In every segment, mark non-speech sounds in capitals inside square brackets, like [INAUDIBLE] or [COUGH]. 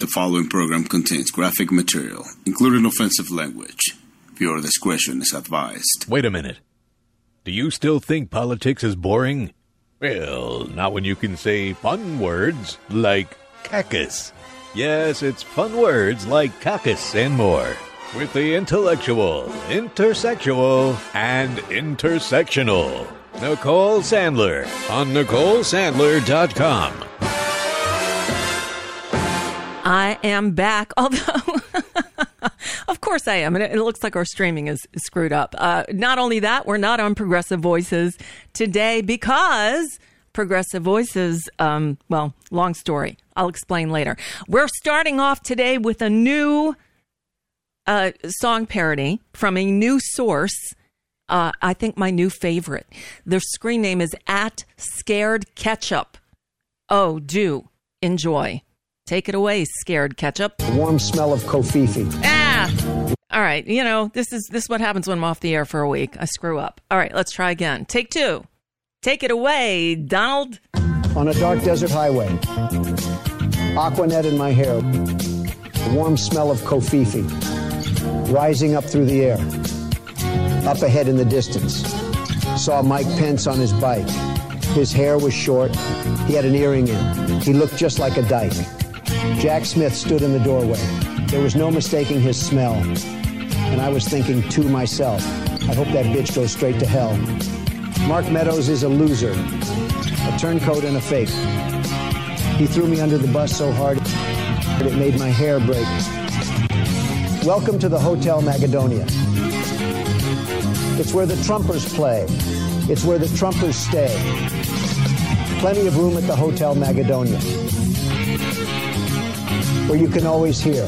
The following program contains graphic material, including offensive language. Viewer discretion is advised. Wait a minute. Do you still think politics is boring? Well, not when you can say fun words like cactus. Yes, it's fun words like cactus and more. With the intellectual, intersexual, and intersectional. Nicole Sandler on NicoleSandler.com. I am back, [LAUGHS] although. of course I am. And it, looks like our streaming is, screwed up. Uh, not only that, we're not on Progressive Voices today because Progressive Voices, um, well, long story. I'll explain later. We're starting off today with a new uh, song parody from a new source. Uh, I think my new favorite. Their screen name is at Scared Ketchup. Oh, do enjoy. Take it away, scared ketchup. The warm smell of covfefe. Ah! All right, you know, this is this is what happens when I'm off the air for a week. I screw up. All right, let's try again. Take two. Take it away, Donald. On a dark desert highway. Aquanet in my hair. The warm smell of covfefe. Rising up through the air. Up ahead in the distance. Saw Mike Pence on his bike. His hair was short. He had an earring in. He looked just like a dyke. Jack Smith stood in the doorway. There was no mistaking his smell. And I was thinking to myself, I hope that bitch goes straight to hell. Mark Meadows is a loser, a turncoat and a fake. He threw me under the bus so hard that it made my hair break. Welcome to the Hotel Magadonia. It's where the Trumpers play. It's where the Trumpers stay. Plenty of room at the Hotel Magadonia where you can always hear.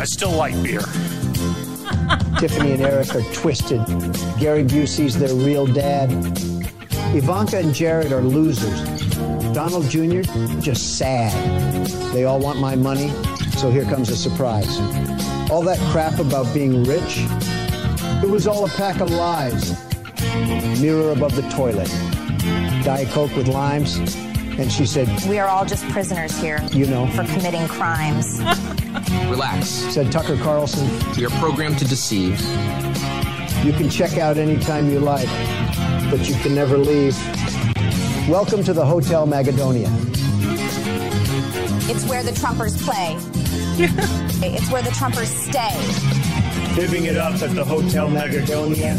I still like beer. [LAUGHS] Tiffany and Eric are twisted. Gary Busey's their real dad. Ivanka and Jared are losers. Donald Jr., just sad. They all want my money, so here comes a surprise. All that crap about being rich, it was all a pack of lies. Mirror above the toilet. Diet Coke with limes. And she said, We are all just prisoners here. You know. For committing crimes. [LAUGHS] Relax. Said Tucker Carlson. We are programmed to deceive. You can check out anytime you like, but you can never leave. Welcome to the Hotel Magadonia. It's where the Trumpers play. [LAUGHS] it's where the Trumpers stay. Living it up at the Hotel Magadonia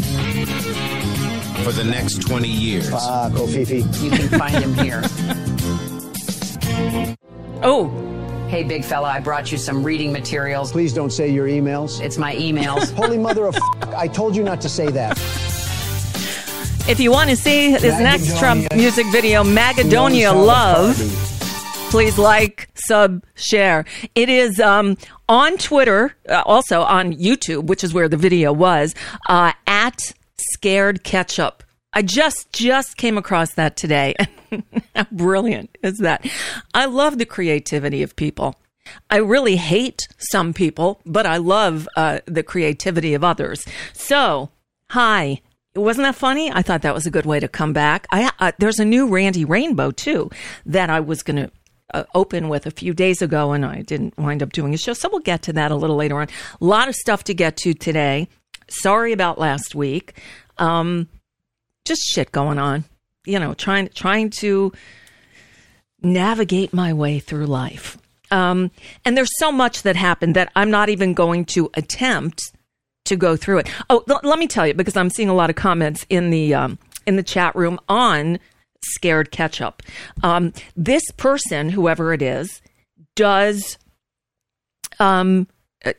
for the next 20 years. Ah, Covfefe. You can find him here. Oh. Hey, big fella, I brought you some reading materials. Please don't say your emails. It's my emails. [LAUGHS] Holy mother of f- [LAUGHS] I told you not to say that. If you want to see this Magadonia. next Trump music video, Magadonia Love, please like, sub, share. It is um, on Twitter, uh, also on YouTube, which is where the video was, uh, at Scared Ketchup. I just just came across that today. [LAUGHS] How brilliant is that? I love the creativity of people. I really hate some people, but I love uh, the creativity of others. So, hi, Wasn't that funny? I thought that was a good way to come back. I uh, there's a new Randy Rainbow too that I was going to uh, open with a few days ago, and I didn't wind up doing a show. So we'll get to that a little later on. A lot of stuff to get to today. Sorry about last week. Um, just shit going on. You know, trying trying to navigate my way through life. Um, and there's so much that happened that I'm not even going to attempt to go through it. Oh, l- let me tell you because I'm seeing a lot of comments in the um, in the chat room on scared ketchup. Um, this person, whoever it is, does um,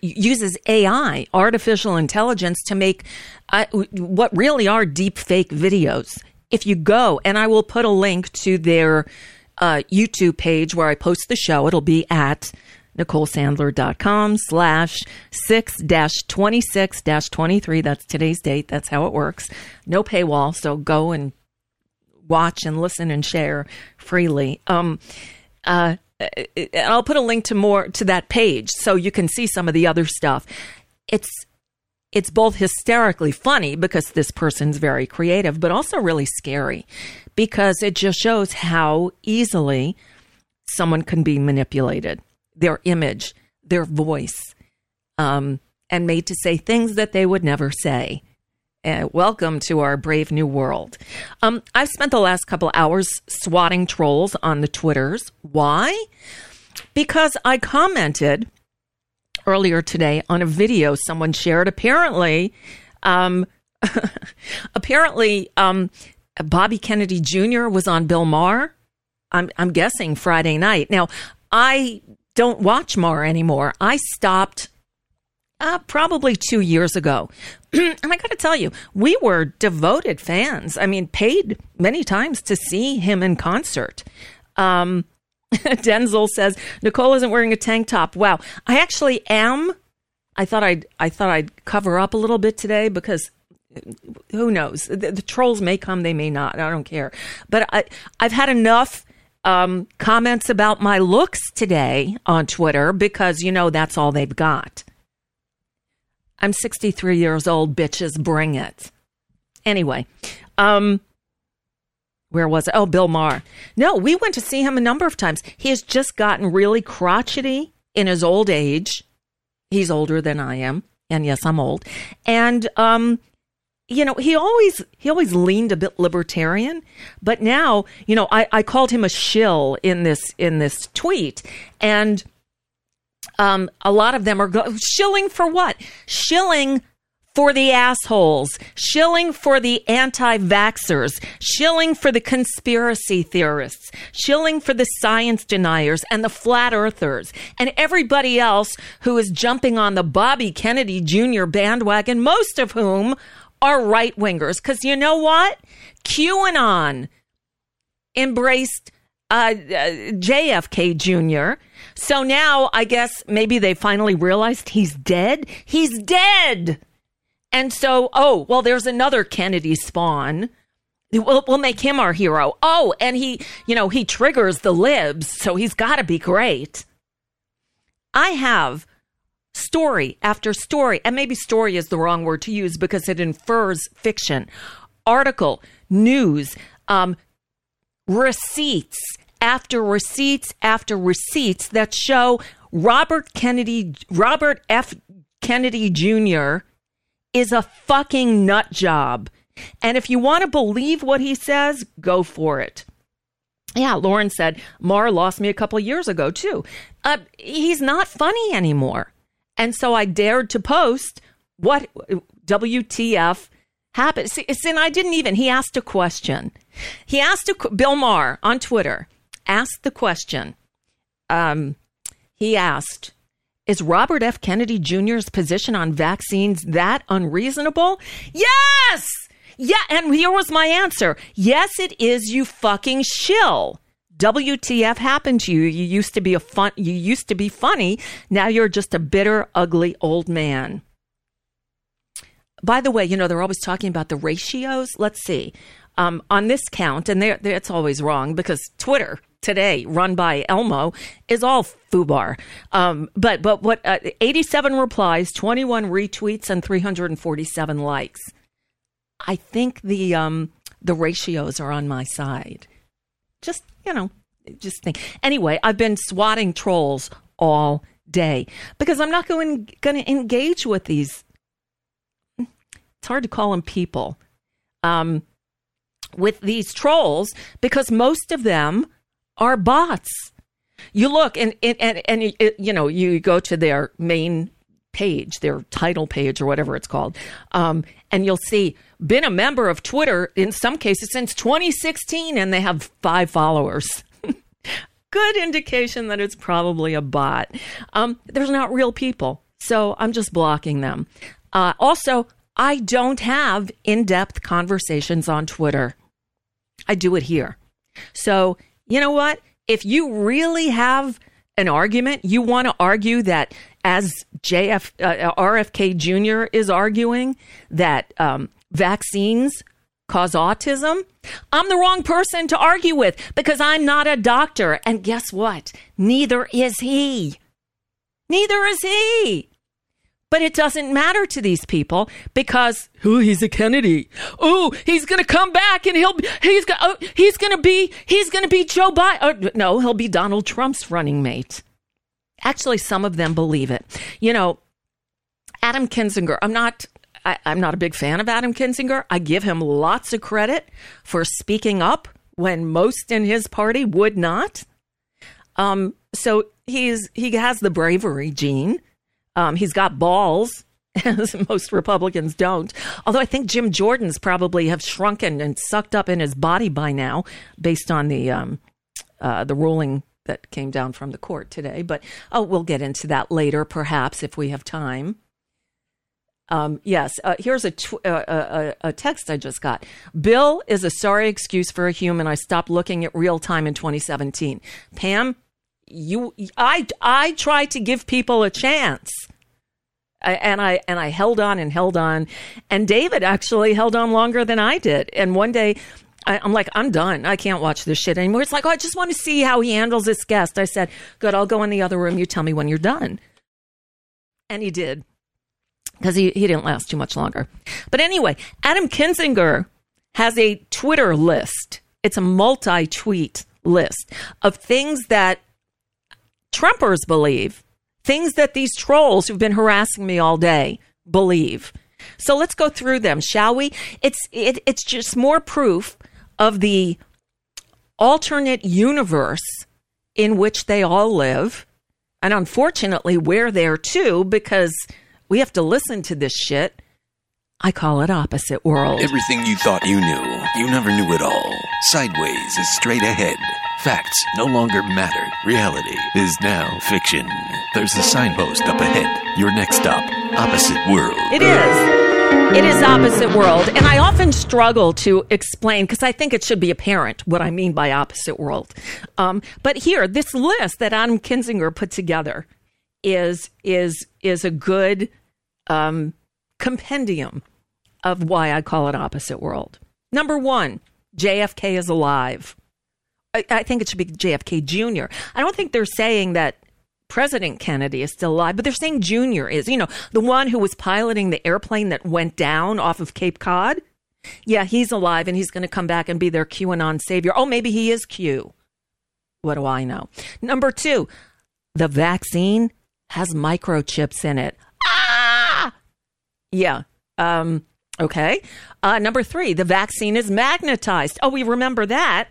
uses AI, artificial intelligence, to make uh, what really are deep fake videos. If you go, and I will put a link to their uh, YouTube page where I post the show, it'll be at NicoleSandler.com slash 6 dash 26 dash 23. That's today's date. That's how it works. No paywall. So go and watch and listen and share freely. Um, uh, I'll put a link to more to that page so you can see some of the other stuff. It's it's both hysterically funny because this person's very creative, but also really scary because it just shows how easily someone can be manipulated their image, their voice, um, and made to say things that they would never say. Uh, welcome to our brave new world. Um, I've spent the last couple hours swatting trolls on the Twitters. Why? Because I commented earlier today on a video someone shared. Apparently, um, [LAUGHS] apparently, um, Bobby Kennedy Jr. was on Bill Maher. I'm, I'm guessing Friday night. Now, I don't watch Maher anymore. I stopped uh, probably two years ago. [CLEARS THROAT] and I got to tell you, we were devoted fans. I mean, paid many times to see him in concert. Um, [LAUGHS] Denzel says Nicole isn't wearing a tank top. Wow, I actually am. I thought I'd I thought I'd cover up a little bit today because who knows the, the trolls may come, they may not. I don't care. But I I've had enough um, comments about my looks today on Twitter because, you know, that's all they've got. I'm 63 years old, bitches, bring it. Anyway, um, where was it? Oh, Bill Maher. No, we went to see him a number of times. He has just gotten really crotchety in his old age. He's older than I am. And yes, I'm old. And um, you know, he always he always leaned a bit libertarian, but now, you know, I, I called him a shill in this in this tweet, and um, a lot of them are go- shilling for what? Shilling for the assholes, shilling for the anti vaxxers, shilling for the conspiracy theorists, shilling for the science deniers and the flat earthers, and everybody else who is jumping on the Bobby Kennedy Jr. bandwagon, most of whom are right wingers. Because you know what? QAnon embraced uh, uh, JFK Jr. So now I guess maybe they finally realized he's dead. He's dead. And so, oh, well, there's another Kennedy spawn. We'll, we'll make him our hero. Oh, and he, you know, he triggers the libs, so he's got to be great. I have story after story, and maybe story is the wrong word to use because it infers fiction, article, news, um, receipts after receipts after receipts that show Robert Kennedy, Robert F. Kennedy Jr. is a fucking nut job. And if you want to believe what he says, go for it. Yeah, Lauren said, Maher lost me a couple years ago, too. Uh, he's not funny anymore. And so I dared to post what WTF happened. See, and I didn't even, he asked a question. He asked a, Bill Maher on Twitter asked the question. Um, he asked, is Robert F. Kennedy Jr.'s position on vaccines that unreasonable? Yes! Yeah, and here was my answer. Yes, it is, you fucking shill. WTF happened to you? You used to be a fun you used to be funny. Now you're just a bitter, ugly old man. By the way, you know, they're always talking about the ratios. Let's see. Um, on this count, and they're, they're, it's always wrong because Twitter today, run by Elmo, is all foobar. Um, but but what uh, 87 replies, 21 retweets, and 347 likes. I think the um, the ratios are on my side. Just you know, just think. Anyway, I've been swatting trolls all day because I'm not going going to engage with these. It's hard to call them people. Um, with these trolls because most of them are bots. You look and and and, and it, you know you go to their main page, their title page or whatever it's called, um, and you'll see been a member of Twitter in some cases since 2016, and they have five followers. [LAUGHS] Good indication that it's probably a bot. Um, there's not real people, so I'm just blocking them. Uh, also, I don't have in depth conversations on Twitter. I do it here. So, you know what? If you really have an argument, you want to argue that as JF uh, RFK Jr. is arguing that um, vaccines cause autism, I'm the wrong person to argue with because I'm not a doctor. And guess what? Neither is he. Neither is he. But it doesn't matter to these people because oh, he's a Kennedy. Oh, he's going to come back and he'll he's going oh, he's going to be he's going to be Joe Biden. Oh, no, he'll be Donald Trump's running mate. Actually, some of them believe it. You know, Adam Kinzinger. I'm not I, am not a big fan of Adam Kinzinger. I give him lots of credit for speaking up when most in his party would not. Um, so he's he has the bravery gene. Um, he's got balls, [LAUGHS] as most Republicans don't. Although I think Jim Jordan's probably have shrunken and sucked up in his body by now, based on the um, uh, the ruling that came down from the court today. But oh, we'll get into that later, perhaps if we have time. Um, yes, uh, here's a, tw- uh, a, a text I just got. Bill is a sorry excuse for a human. I stopped looking at real time in 2017. Pam, you I I tried to give people a chance. And I and I held on and held on, and David actually held on longer than I did. And one day, I, am like, I'm done. I can't watch this shit anymore. It's like, oh, I just want to see how he handles this guest. I said, good. I'll go in the other room. You tell me when you're done. And he did, because he he didn't last too much longer. But anyway, Adam Kinzinger has a Twitter list. It's a multi-tweet list of things that Trumpers believe, things that these trolls who've been harassing me all day believe. So let's go through them, shall we? It's it, it's just more proof of the alternate universe in which they all live. And unfortunately, we're there too because we have to listen to this shit. I call it opposite world. Everything you thought you knew, you never knew it all. Sideways is straight ahead. Facts no longer matter. Reality is now fiction. There's a signpost up ahead. Your next stop, opposite world. It is. It is opposite world. And I often struggle to explain because I think it should be apparent what I mean by opposite world. Um, but here, this list that Adam Kinzinger put together is is is a good um, compendium of why I call it opposite world. Number one, JFK is alive. I, think it should be JFK Jr. I don't think they're saying that President Kennedy is still alive, but they're saying Jr. is, you know, the one who was piloting the airplane that went down off of Cape Cod. Yeah, he's alive and he's going to come back and be their QAnon savior. Oh, maybe he is Q. What do I know? Number two, the vaccine has microchips in it. Ah! Yeah. Um, okay. Uh, number three, the vaccine is magnetized. Oh, we remember that.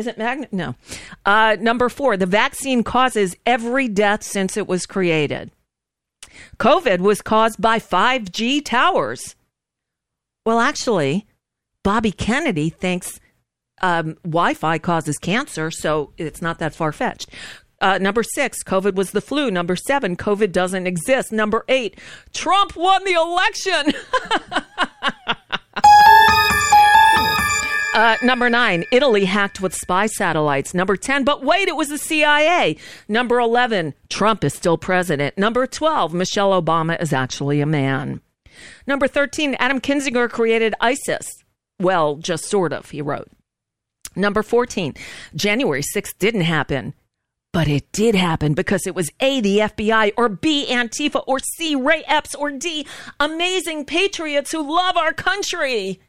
Is it magnet? No. Uh, number four, the vaccine causes every death since it was created. COVID was caused by 5G towers. Well, actually, Bobby Kennedy thinks um, Wi Fi causes cancer, so it's not that far fetched. Uh, number six, COVID was the flu. Number seven, COVID doesn't exist. Number eight, Trump won the election. [LAUGHS] Uh, number nine, Italy hacked with spy satellites. Number 10, but wait, it was the CIA. Number 11, Trump is still president. Number 12, Michelle Obama is actually a man. Number 13, Adam Kinzinger created ISIS. Well, just sort of, he wrote. Number 14, January 6th didn't happen. But it did happen because it was A, the FBI, or B, Antifa, or C, Ray Epps, or D, amazing patriots who love our country.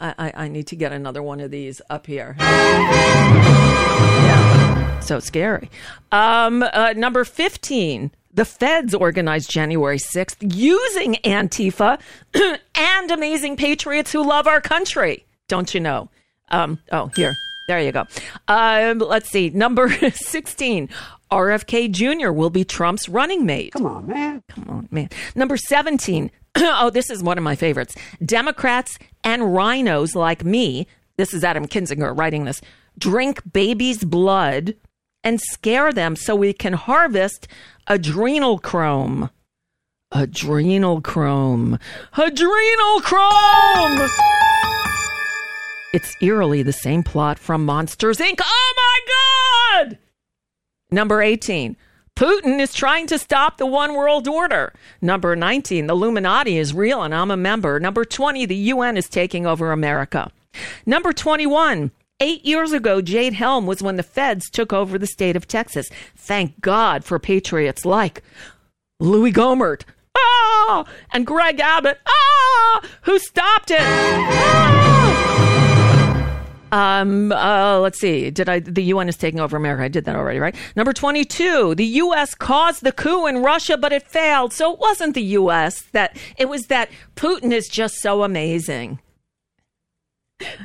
I, I, I need to get another one of these up here. Yeah. So scary. Um, uh, number 15. The feds organized January 6th using Antifa [CLEARS THROAT] and amazing patriots who love our country. Don't you know? Um, oh, here. There you go. Um, let's see. Number [LAUGHS] 16. RFK Jr. will be Trump's running mate. Come on, man. Come on, man. Number 17. [COUGHS] oh, this is one of my favorites. Democrats and RINOs like me, this is Adam Kinzinger writing this, drink babies' blood and scare them so we can harvest adrenochrome. Adrenal chrome. Adrenochrome! It's eerily the same plot from Monsters Inc. Oh my God! Number 18. Putin is trying to stop the one world order. Number 19. The Illuminati is real and I'm a member. Number 20. The UN is taking over America. Number 21. Eight years ago, Jade Helm was when the feds took over the state of Texas. Thank God for patriots like Louis Gohmert. Ah! And Greg Abbott. Ah! Who stopped it? Ah! Um, uh, let's see. Did I, the UN is taking over America. I did that already, right? Number 22. The US caused the coup in Russia, but it failed. So it wasn't the US that, it was that Putin is just so amazing.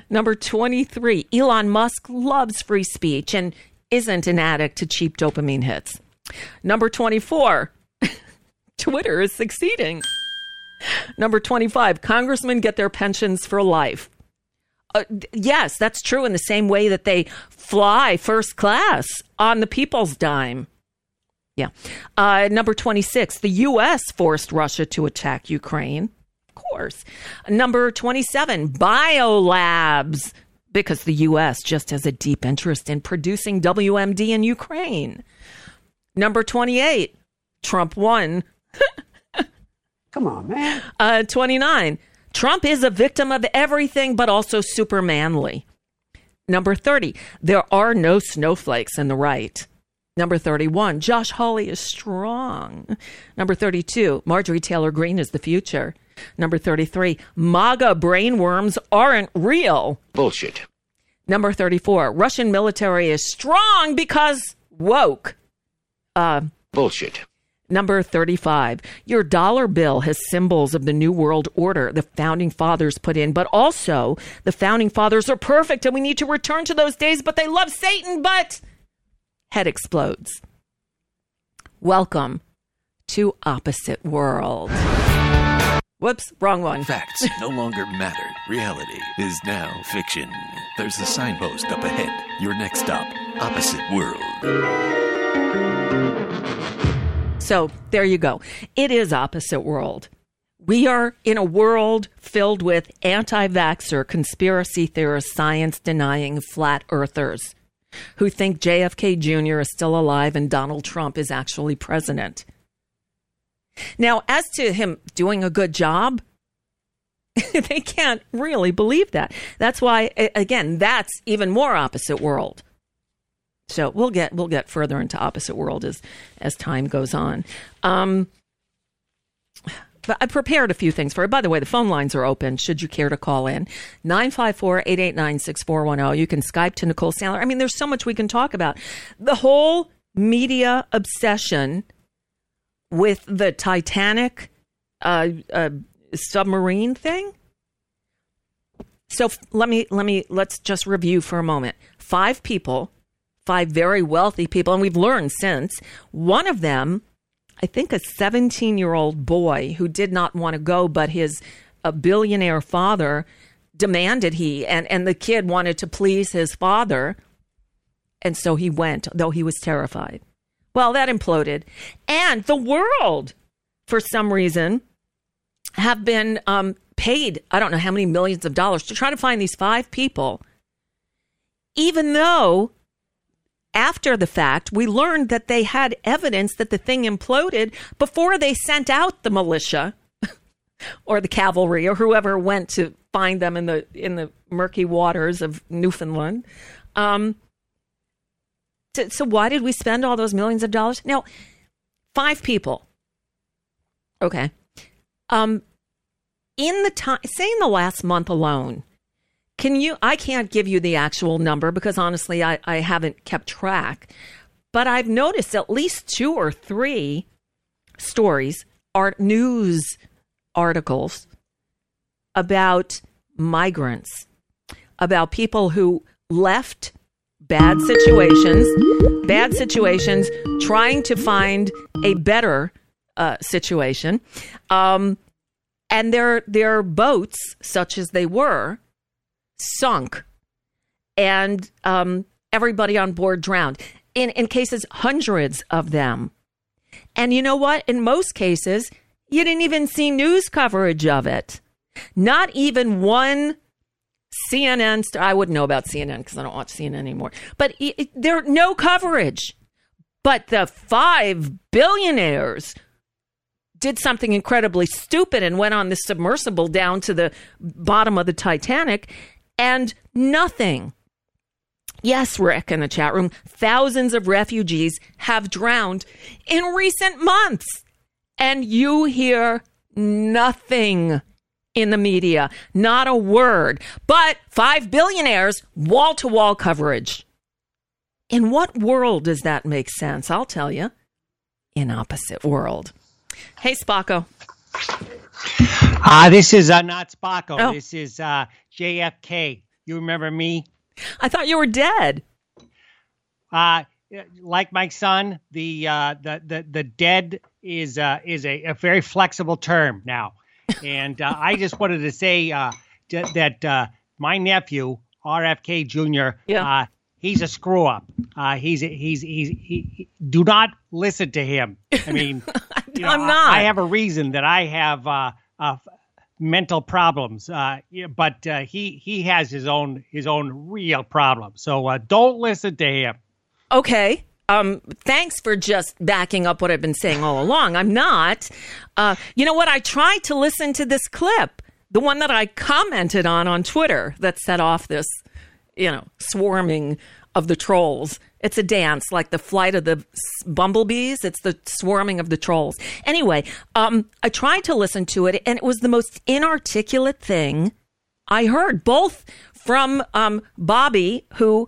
Number 23. Elon Musk loves free speech and isn't an addict to cheap dopamine hits. Number 24. [LAUGHS] Twitter is succeeding. Number 25. Congressmen get their pensions for life. Uh, yes, that's true in the same way that they fly first class on the people's dime. Yeah. Uh, number 26, the U.S. forced Russia to attack Ukraine. Of course. Number 27, biolabs, because the U.S. just has a deep interest in producing WMD in Ukraine. Number 28, Trump won. [LAUGHS] Come on, man. Uh, 29, Trump is a victim of everything, but also supermanly. Number 30, there are no snowflakes in the right. Number 31, Josh Hawley is strong. Number 32, Marjorie Taylor Greene is the future. Number 33, MAGA brainworms aren't real. Bullshit. Number 34, Russian military is strong because woke. Uh, Bullshit. Number 35. Your dollar bill has symbols of the New World Order the founding fathers put in, but also the founding fathers are perfect and we need to return to those days, but they love Satan, but head explodes. Welcome to Opposite World. Whoops, wrong one. Facts no longer matter. Reality is now fiction. There's a signpost up ahead. Your next stop, Opposite World. So there you go. It is opposite world. We are in a world filled with anti vaxxer, conspiracy theorists, science denying flat earthers who think JFK Jr. is still alive and Donald Trump is actually president. Now, as to him doing a good job, [LAUGHS] they can't really believe that. That's why, again, that's even more opposite world. So we'll get we'll get further into opposite world as as time goes on. Um, but I prepared a few things for it. By the way, the phone lines are open should you care to call in. 954-889-6410. You can Skype to Nicole Sandler. I mean, there's so much we can talk about. The whole media obsession with the Titanic uh, uh, submarine thing. So let me let me let's just review for a moment. Five people five very wealthy people, and we've learned since. One of them, I think a 17 year old boy who did not want to go, but his a billionaire father demanded he, and, and the kid wanted to please his father. And so he went, though he was terrified. Well, that imploded. And the world, for some reason, have been um, paid, I don't know how many millions of dollars to try to find these five people, even though after the fact, we learned that they had evidence that the thing imploded before they sent out the militia [LAUGHS] or the cavalry or whoever went to find them in the in the murky waters of Newfoundland. Um, so, so why did we spend all those millions of dollars? Now, five people. Okay. Um, in the time, say in the last month alone, Can you? I can't give you the actual number because honestly, I, I haven't kept track. But I've noticed at least two or three stories, art news articles about migrants, about people who left bad situations, bad situations, trying to find a better uh, situation. Um, and their their boats, such as they were, sunk, and um, everybody on board drowned. In in cases, hundreds of them. And you know what? In most cases, you didn't even see news coverage of it. Not even one CNN. I wouldn't know about CNN because I don't watch CNN anymore. But it, it, there no coverage. But the five billionaires did something incredibly stupid and went on the submersible down to the bottom of the Titanic, and nothing. Yes, Rick in the chat room, thousands of refugees have drowned in recent months, and you hear nothing in the media, not a word, but five billionaires, wall to wall coverage. In what world does that make sense? I'll tell you. In opposite world. Hey, Spocko. Ah, uh, this is uh, not Spocko. Oh. This is uh, JFK. You remember me? I thought you were dead. Uh, like my son, the uh, the the the dead is uh, is a, a very flexible term now, and uh, I just wanted to say uh, d- that uh, my nephew RFK Jr. Yeah. Uh, he's a screw up. Uh, he's he's he's he, he, do not listen to him. I mean, [LAUGHS] you know, I'm not. I, I have a reason that I have uh, uh, mental problems, uh, yeah, but uh, he he has his own his own real problems. So uh, don't listen to him. Okay. Um, thanks for just backing up what I've been saying all along. I'm not. Uh, you know what? I tried to listen to this clip, the one that I commented on on Twitter that set off this, you know, swarming of the trolls. It's a dance like the flight of the bumblebees. It's the swarming of the trolls. Anyway, um, I tried to listen to it, and it was the most inarticulate thing I heard, both from um, Bobby, who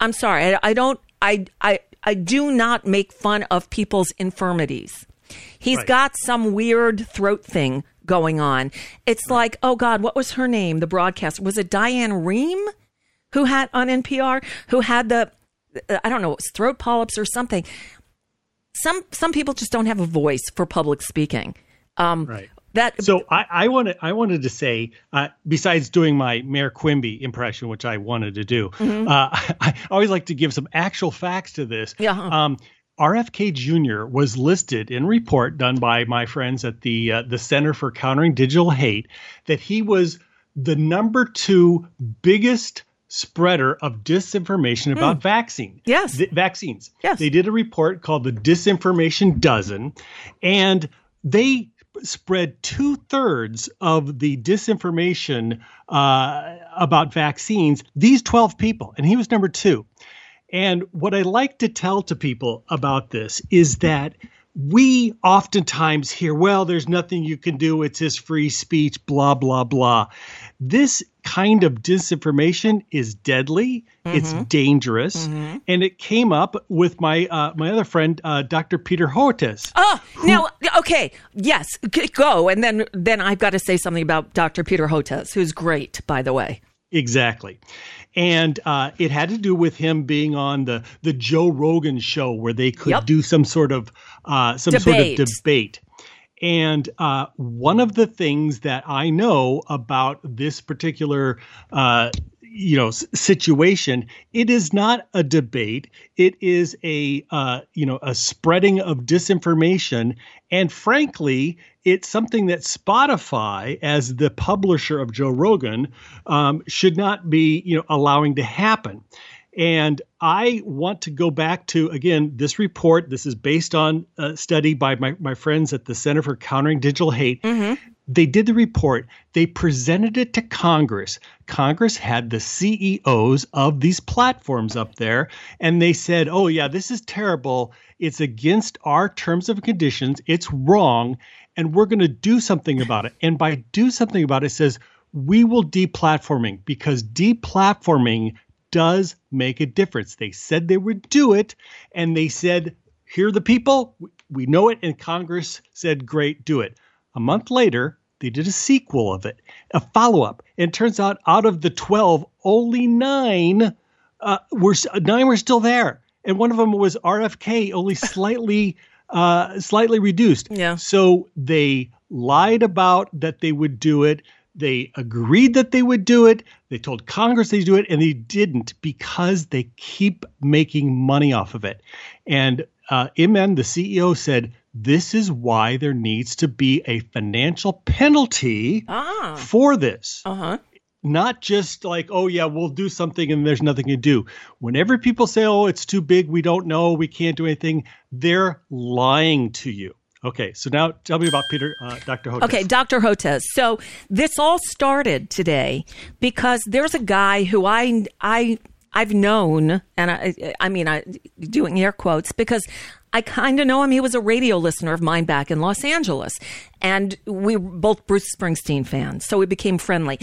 I'm sorry, I, I don't, I, I, I do not make fun of people's infirmities. He's Right. got some weird throat thing going on. It's like, oh God, what was her name? The broadcast was it Diane Rehm, who had on NPR, who had the, uh, I don't know, it was throat polyps or something. Some some people just don't have a voice for public speaking. Um, Right. That So I, I wanted I wanted to say, uh, besides doing my Mayor Quimby impression, which I wanted to do, Mm-hmm. uh, [LAUGHS] I always like to give some actual facts to this. Yeah, huh. Um, RFK Jr. was listed in a report done by my friends at the uh, the Center for Countering Digital Hate that he was the number two biggest spreader of disinformation about vaccine. Hmm. Yes. th- vaccines. Yes. They did a report called the Disinformation Dozen, and they spread two thirds of the disinformation uh, about vaccines. These 12 people, and he was number two. And what I like to tell to people about this is that we oftentimes hear, well, there's nothing you can do. It's his free speech, blah, blah, blah. This kind of disinformation is deadly. It's dangerous. And it came up with my uh, my other friend, uh, Dr. Peter Hotez. Oh, now, okay, yes, go, and then then I've got to say something about Dr. Peter Hotez, who's great, by the way. Exactly. And uh, it had to do with him being on the the Joe Rogan show where they could Yep. do some sort of uh, some sort of debate. And uh, one of the things that I know about this particular uh, you know s- situation, it is not a debate. It is a uh, you know a spreading of disinformation, and frankly, it's something that Spotify, as the publisher of Joe Rogan, um, should not be you know allowing to happen. And I want to go back to, again, this report. This is based on a study by my, my friends at the Center for Countering Digital Hate. Mm-hmm. They did the report, they presented it to Congress. Congress had the CEOs of these platforms up there, and they said, oh, yeah, this is terrible. It's against our terms of conditions. It's wrong. And we're going to do something about it. And by do something about it, it says, we will deplatforming because deplatforming does make a difference. They said they would do it, and they said, here are the people. We know it, and Congress said, great, do it. A month later, they did a sequel of it, a follow up. And it turns out out of the 12, only nine uh, were nine were still there. And one of them was RFK, only [LAUGHS] slightly uh, slightly reduced. Yeah. So they lied about that they would do it. They agreed that they would do it. They told Congress they'd do it, and they didn't because they keep making money off of it. And uh, Imran, the CEO, said this is why there needs to be a financial penalty Ah. for this. Uh huh. Not just like, oh, yeah, we'll do something and there's nothing to do. Whenever people say, oh, it's too big, we don't know, we can't do anything, they're lying to you. Okay, so now tell me about Peter, uh, Dr. Hotez. Okay, Dr. Hotez. So this all started today because there's a guy who I I I've known, and I I mean I doing air quotes because I kind of know him. He was a radio listener of mine back in Los Angeles, and we were both Bruce Springsteen fans, so we became friendly.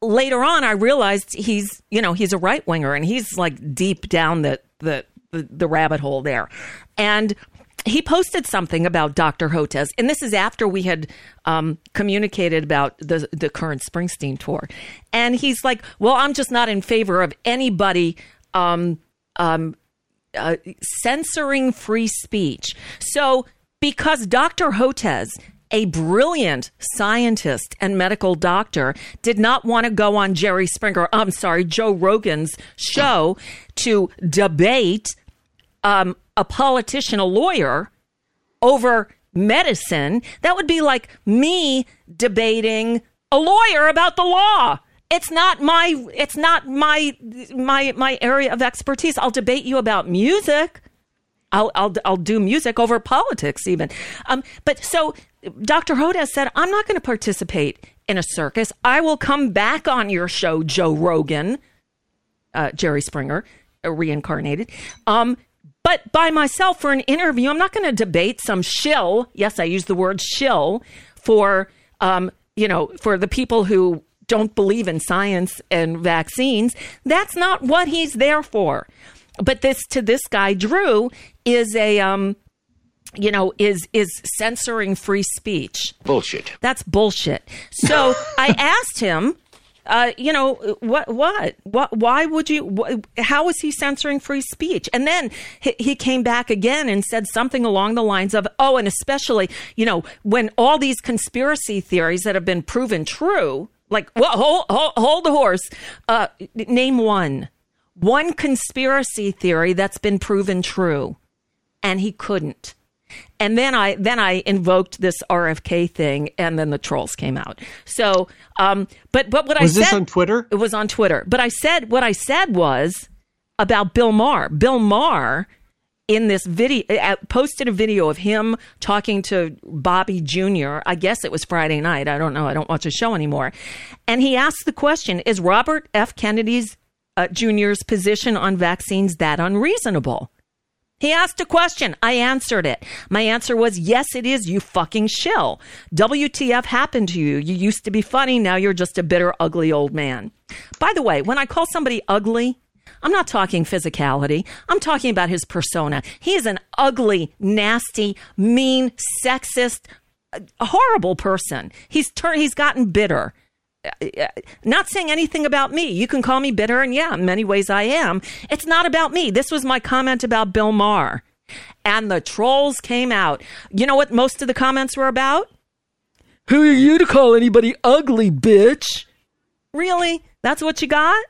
Later on, I realized he's you know he's a right winger and he's like deep down the the the, the rabbit hole there, and he posted something about Dr. Hotez, and this is after we had um, communicated about the the current Springsteen tour, and he's like, "Well, I'm just not in favor of anybody." Um, um, uh, censoring free speech. So, because Dr. Hotez, a brilliant scientist and medical doctor, did not want to go on Jerry Springer, I'm sorry, Joe Rogan's show to debate um, a politician, a lawyer, over medicine, that would be like me debating a lawyer about the law. It's not my it's not my my my area of expertise. I'll debate you about music. I'll I'll I'll do music over politics even. Um, but so Dr. Hotez said, I'm not going to participate in a circus. I will come back on your show, Joe Rogan, uh, Jerry Springer, uh, reincarnated. Um, but by myself for an interview, I'm not going to debate some shill. Yes, I use the word shill for um, you know for the people who don't believe in science and vaccines. That's not what he's there for. But this to this guy Drew is a um, you know is is censoring free speech. Bullshit. That's bullshit. So [LAUGHS] I asked him, uh, you know, what, what, what, why would you, how is he censoring free speech? And then he, he came back again and said something along the lines of, oh, and especially, you know, when all these conspiracy theories that have been proven true, like, well, hold, hold, hold the horse, uh, name one, one conspiracy theory that's been proven true. And he couldn't. And then I then I invoked this RFK thing, and then the trolls came out. So, um, but but what was I was this on Twitter? it was on Twitter. But I said what I said was about Bill Maher. Bill Maher in this video uh, posted a video of him talking to Bobby Jr. I guess it was Friday night. I don't know. I don't watch the show anymore. And he asked the question: Is Robert F. Kennedy's uh, Jr.'s position on vaccines that unreasonable? He asked a question. I answered it. My answer was, yes, it is, you fucking shill. WTF happened to you? You used to be funny. Now you're just a bitter, ugly old man. By the way, when I call somebody ugly, I'm not talking physicality. I'm talking about his persona. He is an ugly, nasty, mean, sexist, uh, horrible person. He's turned, he's gotten bitter Uh, not saying anything about me. You can call me bitter, and yeah, in many ways I am. It's not about me. This was my comment about Bill Maher. And the trolls came out. You know what most of the comments were about? Who are you to call anybody ugly, bitch? Really? That's what you got?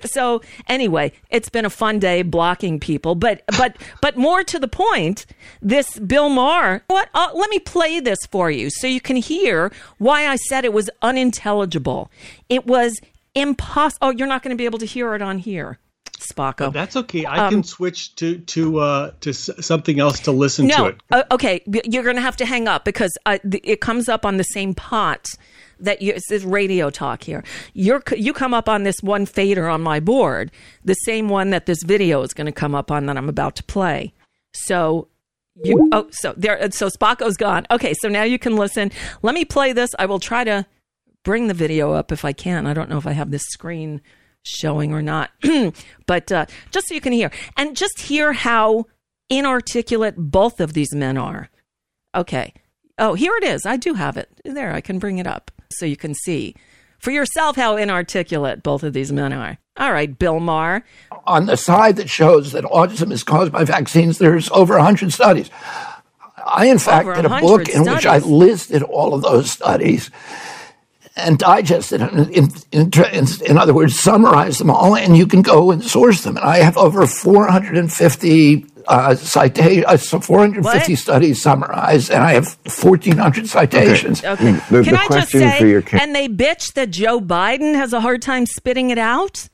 [LAUGHS] So anyway, it's been a fun day blocking people, but but but more to the point, this Bill Maher. What? Uh, let me play this for you so you can hear why I said it was unintelligible. It was impossible. Oh, you're not going to be able to hear it on here, Spocko. That's okay. I Um, can switch to to uh, to s- something else to listen to it. uh, okay, you're going to have to hang up because uh, th- it comes up on the same pot that you, this radio talk here. You're you come up on this one fader on my board, the same one that this video is going to come up on that I'm about to play. So you oh so there so Spocko's gone. Okay, so now you can listen. Let me play this. I will try to bring the video up if I can. I don't know if I have this screen showing or not, [CLEARS THROAT] but uh, just so you can hear and just hear how inarticulate both of these men are. Okay. Oh, here it is. I do have it. There, I can bring it up so you can see for yourself how inarticulate both of these men are. All right, Bill Maher. On the side that shows that autism is caused by vaccines, there's over 100 studies. I, in fact, did a 100 book in which I listed all of those studies and digested them. In, in, in, in other words, summarized them all, and you can go and source them. And I have over 450 uh, cita- uh, so 450 What? studies summarized, and I have 1,400 citations. Okay. The- Can the I just say, for your and they bitch that Joe Biden has a hard time spitting it out?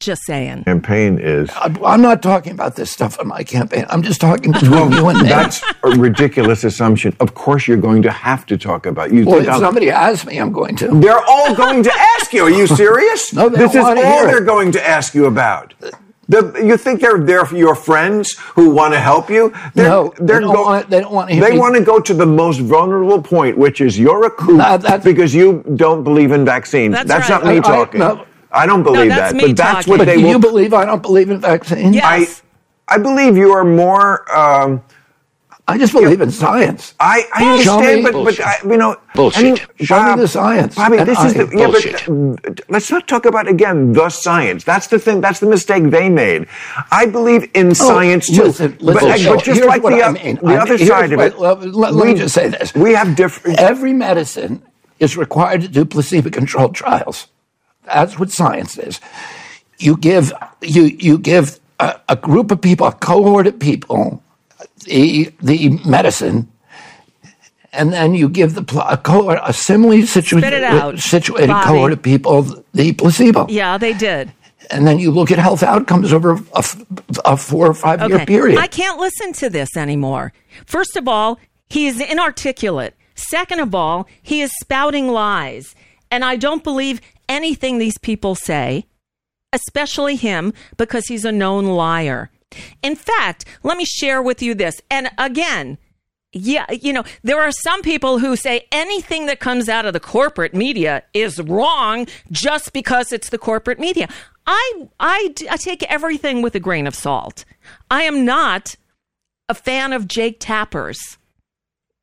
Just saying. campaign is. I- I'm not talking about this stuff in my campaign. I'm just talking between you and me. That's a ridiculous assumption. Of course, you're going to have to talk about. You Well, if I'll- somebody asks me, I'm going to. They're all going to ask you. Are you serious? No, they this is don't all wanna hear it. they're going to ask you about. The, you think they're they're your friends who want to help you? They're, No, they they're don't want- they don't want to They me- want to go to the most vulnerable point, which is you're a kook No, because you don't believe in vaccines. That's That's, right. not me I- I- talking. no. I don't believe that's that, me but that's what But they do will. you believe I don't believe in vaccines? Yes. I I believe you are more. Um, I just believe in science. I, I understand, but, but I, you know, Bullshit. and, Show me uh, the science. Bobby, And this I- is the yeah, bullshit. but let's not talk about again the science. That's the thing. That's the mistake they made. I believe in science too, Oh, listen, but, listen, but just here's like the, I o- mean. the I other mean, side of here's it. what- let, let- let me we- just say this. We have different. Every medicine is required to do placebo-controlled trials. That's what science is. You give you you give a, a group of people, a cohort of people, the the medicine, and then you give the pl- a cohort, a similarly situated Bobby. cohort of people the placebo. Yeah, they did. and then you look at health outcomes over a, f- a four or five year period. I can't listen to this anymore. First of all, he is inarticulate. Second of all, he is spouting lies. And I don't believe anything these people say, especially him, because he's a known liar. In fact, let me share with you this. And again, yeah, you know, there are some people who say anything that comes out of the corporate media is wrong just because it's the corporate media. I I take everything with a grain of salt. I am not a fan of Jake Tapper's,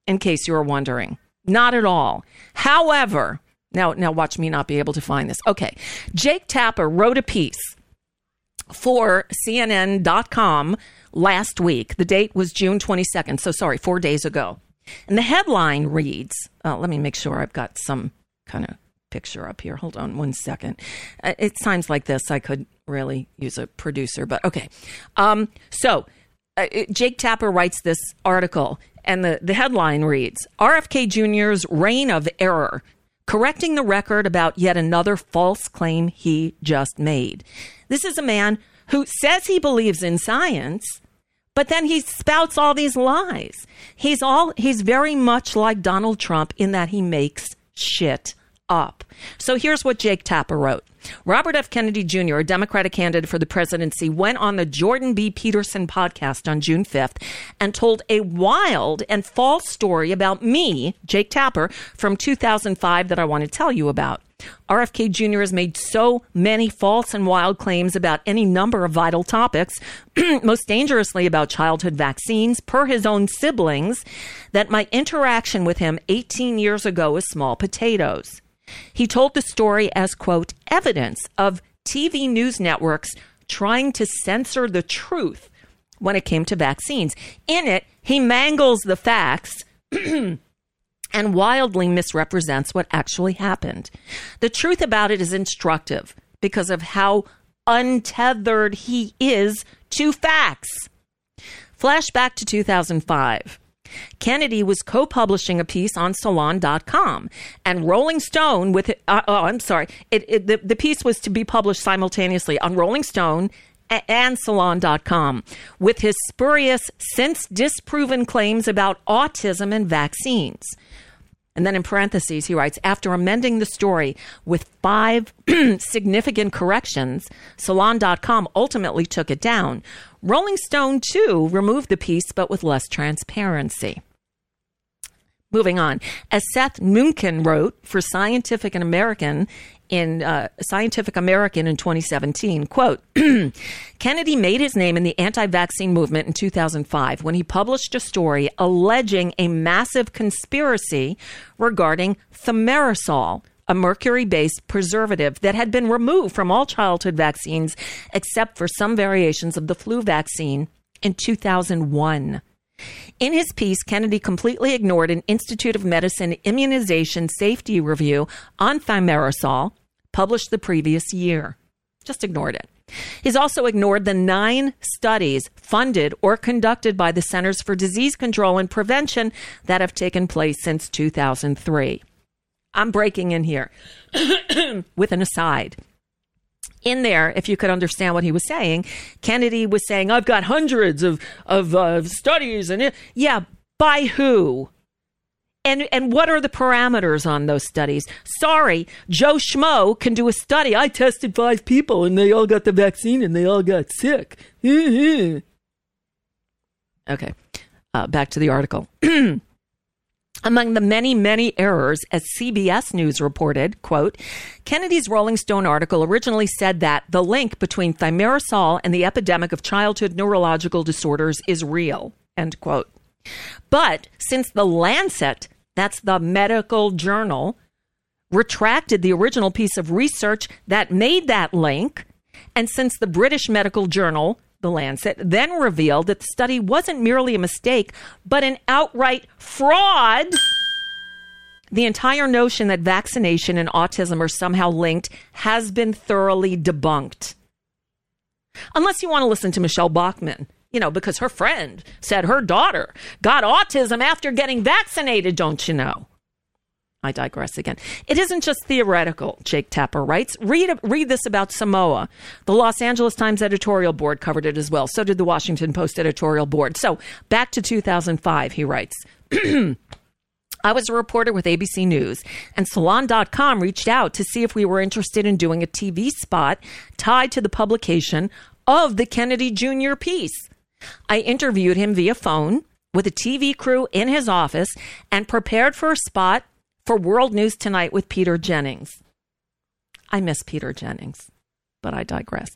in case you were wondering. Not at all. However, now, now watch me not be able to find this. Okay. Jake Tapper wrote a piece for CNN.com last week. The date was June 22nd. So sorry, four days ago. And the headline reads uh, let me make sure I've got some kind of picture up here. Hold on one second. Uh, it sounds like this. I could really use a producer, but okay. Um, so uh, Jake Tapper writes this article, and the, the headline reads RFK Jr.'s reign of error, correcting the record about yet another false claim he just made. This is a man who says he believes in science, but then he spouts all these lies. He's all he's very much like Donald Trump in that he makes shit up. So here's what Jake Tapper wrote. Robert F. Kennedy Jr., a Democratic candidate for the presidency, went on the Jordan B. Peterson podcast on June 5th and told a wild and false story about me, Jake Tapper, from 2005 that I want to tell you about. RFK Jr. has made so many false and wild claims about any number of vital topics, [CLEARS THROAT] most dangerously about childhood vaccines, per his own siblings, that my interaction with him 18 years ago is small potatoes. He told the story as, quote, evidence of TV news networks trying to censor the truth when it came to vaccines. In it, he mangles the facts [CLEARS THROAT] and wildly misrepresents what actually happened. The truth about it is instructive because of how untethered he is to facts. Flashback to 2005. Kennedy was co publishing a piece on Salon.com, and Rolling Stone, with uh, oh, I'm sorry, it, it, the, the piece was to be published simultaneously on Rolling Stone and Salon.com, with his spurious, since disproven claims about autism and vaccines. And then in parentheses, he writes After amending the story with five [CLEARS THROAT] significant corrections, Salon.com ultimately took it down. Rolling Stone, too, removed the piece, but with less transparency. Moving on. As Seth Mnookin wrote for Scientific and American in uh, Scientific American in 2017, quote, [CLEARS THROAT] Kennedy made his name in the anti-vaccine movement in 2005 when he published a story alleging a massive conspiracy regarding thimerosal, a mercury-based preservative that had been removed from all childhood vaccines except for some variations of the flu vaccine in 2001. In his piece, Kennedy completely ignored an Institute of Medicine immunization safety review on thimerosal published the previous year. Just ignored it. He's also ignored the nine studies funded or conducted by the Centers for Disease Control and Prevention that have taken place since 2003. I'm breaking in here [CLEARS THROAT] with an aside in there, if you could understand what he was saying, Kennedy was saying, "I've got hundreds of of uh, studies," and it, yeah, by who? And and what are the parameters on those studies? Sorry, Joe Schmo can do a study. I tested five people, and they all got the vaccine, and they all got sick. [LAUGHS] okay, uh, back to the article. [CLEARS THROAT] Among the many, many errors, as CBS News reported, quote, Kennedy's Rolling Stone article originally said that the link between thimerosal and the epidemic of childhood neurological disorders is real, end quote. But since the Lancet, that's the medical journal, retracted the original piece of research that made that link, and since the British Medical Journal the Lancet, then revealed that the study wasn't merely a mistake, but an outright fraud. The entire notion that vaccination and autism are somehow linked has been thoroughly debunked. Unless you want to listen to Michelle Bachmann, you know, because her friend said her daughter got autism after getting vaccinated, don't you know? I digress again. It isn't just theoretical, Jake Tapper writes. Read, read this about Samoa. The Los Angeles Times editorial board covered it as well. So did the Washington Post editorial board. So back to 2005, he writes. [CLEARS THROAT] I was a reporter with ABC News, and Salon.com reached out to see if we were interested in doing a TV spot tied to the publication of the Kennedy Jr. piece. I interviewed him via phone with a TV crew in his office and prepared for a spot for World News Tonight with Peter Jennings. I miss Peter Jennings, but I digress.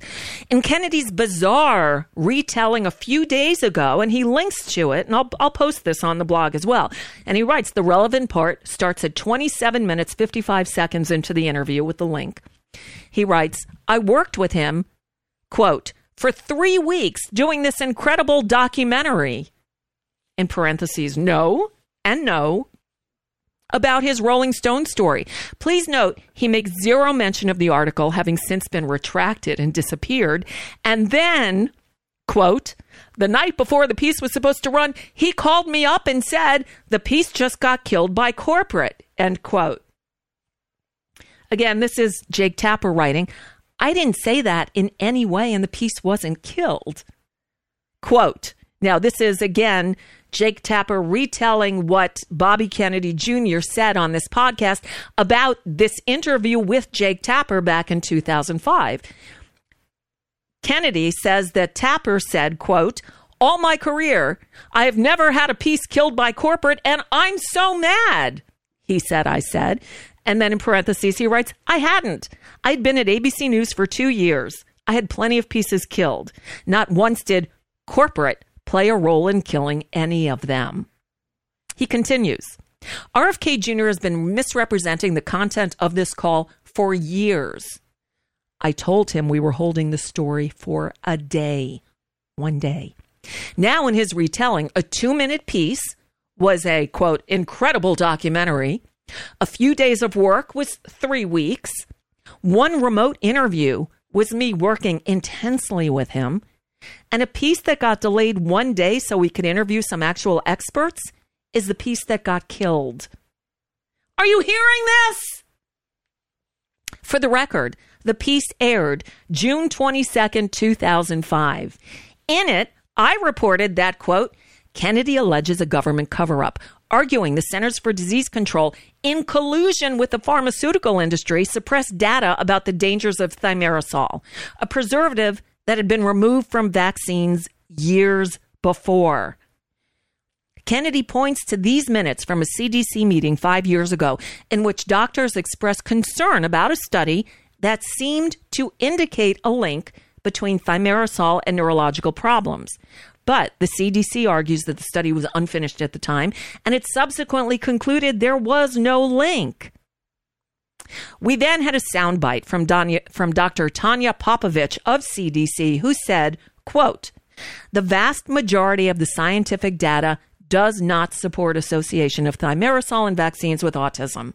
In Kennedy's bizarre retelling a few days ago, and he links to it, and I'll, I'll post this on the blog as well. And he writes the relevant part starts at 27 minutes, 55 seconds into the interview with the link. He writes, I worked with him, quote, for three weeks doing this incredible documentary. In parentheses, no and no about his Rolling Stone story. Please note, he makes zero mention of the article having since been retracted and disappeared. And then, quote, the night before the piece was supposed to run, he called me up and said, the piece just got killed by corporate, end quote. Again, this is Jake Tapper writing. I didn't say that in any way, and the piece wasn't killed. Quote, now, this is again Jake Tapper retelling what Bobby Kennedy Jr. said on this podcast about this interview with Jake Tapper back in 2005. Kennedy says that Tapper said, quote, all my career, I have never had a piece killed by corporate, and I'm so mad. He said, I said. And then in parentheses, he writes, I hadn't. I'd been at ABC News for two years. I had plenty of pieces killed. Not once did corporate play a role in killing any of them. He continues RFK Jr. has been misrepresenting the content of this call for years. I told him we were holding the story for a day, one day. Now, in his retelling, a two minute piece was a quote, incredible documentary. A few days of work was three weeks. One remote interview was me working intensely with him. And a piece that got delayed one day so we could interview some actual experts is the piece that got killed. Are you hearing this? For the record, the piece aired June 22nd, 2005. In it, I reported that, quote, Kennedy alleges a government cover up, arguing the Centers for Disease Control, in collusion with the pharmaceutical industry, suppressed data about the dangers of thimerosal, a preservative that had been removed from vaccines years before. Kennedy points to these minutes from a CDC meeting five years ago in which doctors expressed concern about a study that seemed to indicate a link between thimerosal and neurological problems. But the CDC argues that the study was unfinished at the time, and it subsequently concluded there was no link. We then had a soundbite from, from Dr. Tanja Popovic of CDC, who said, quote, the vast majority of the scientific data does not support association of thimerosal and vaccines with autism.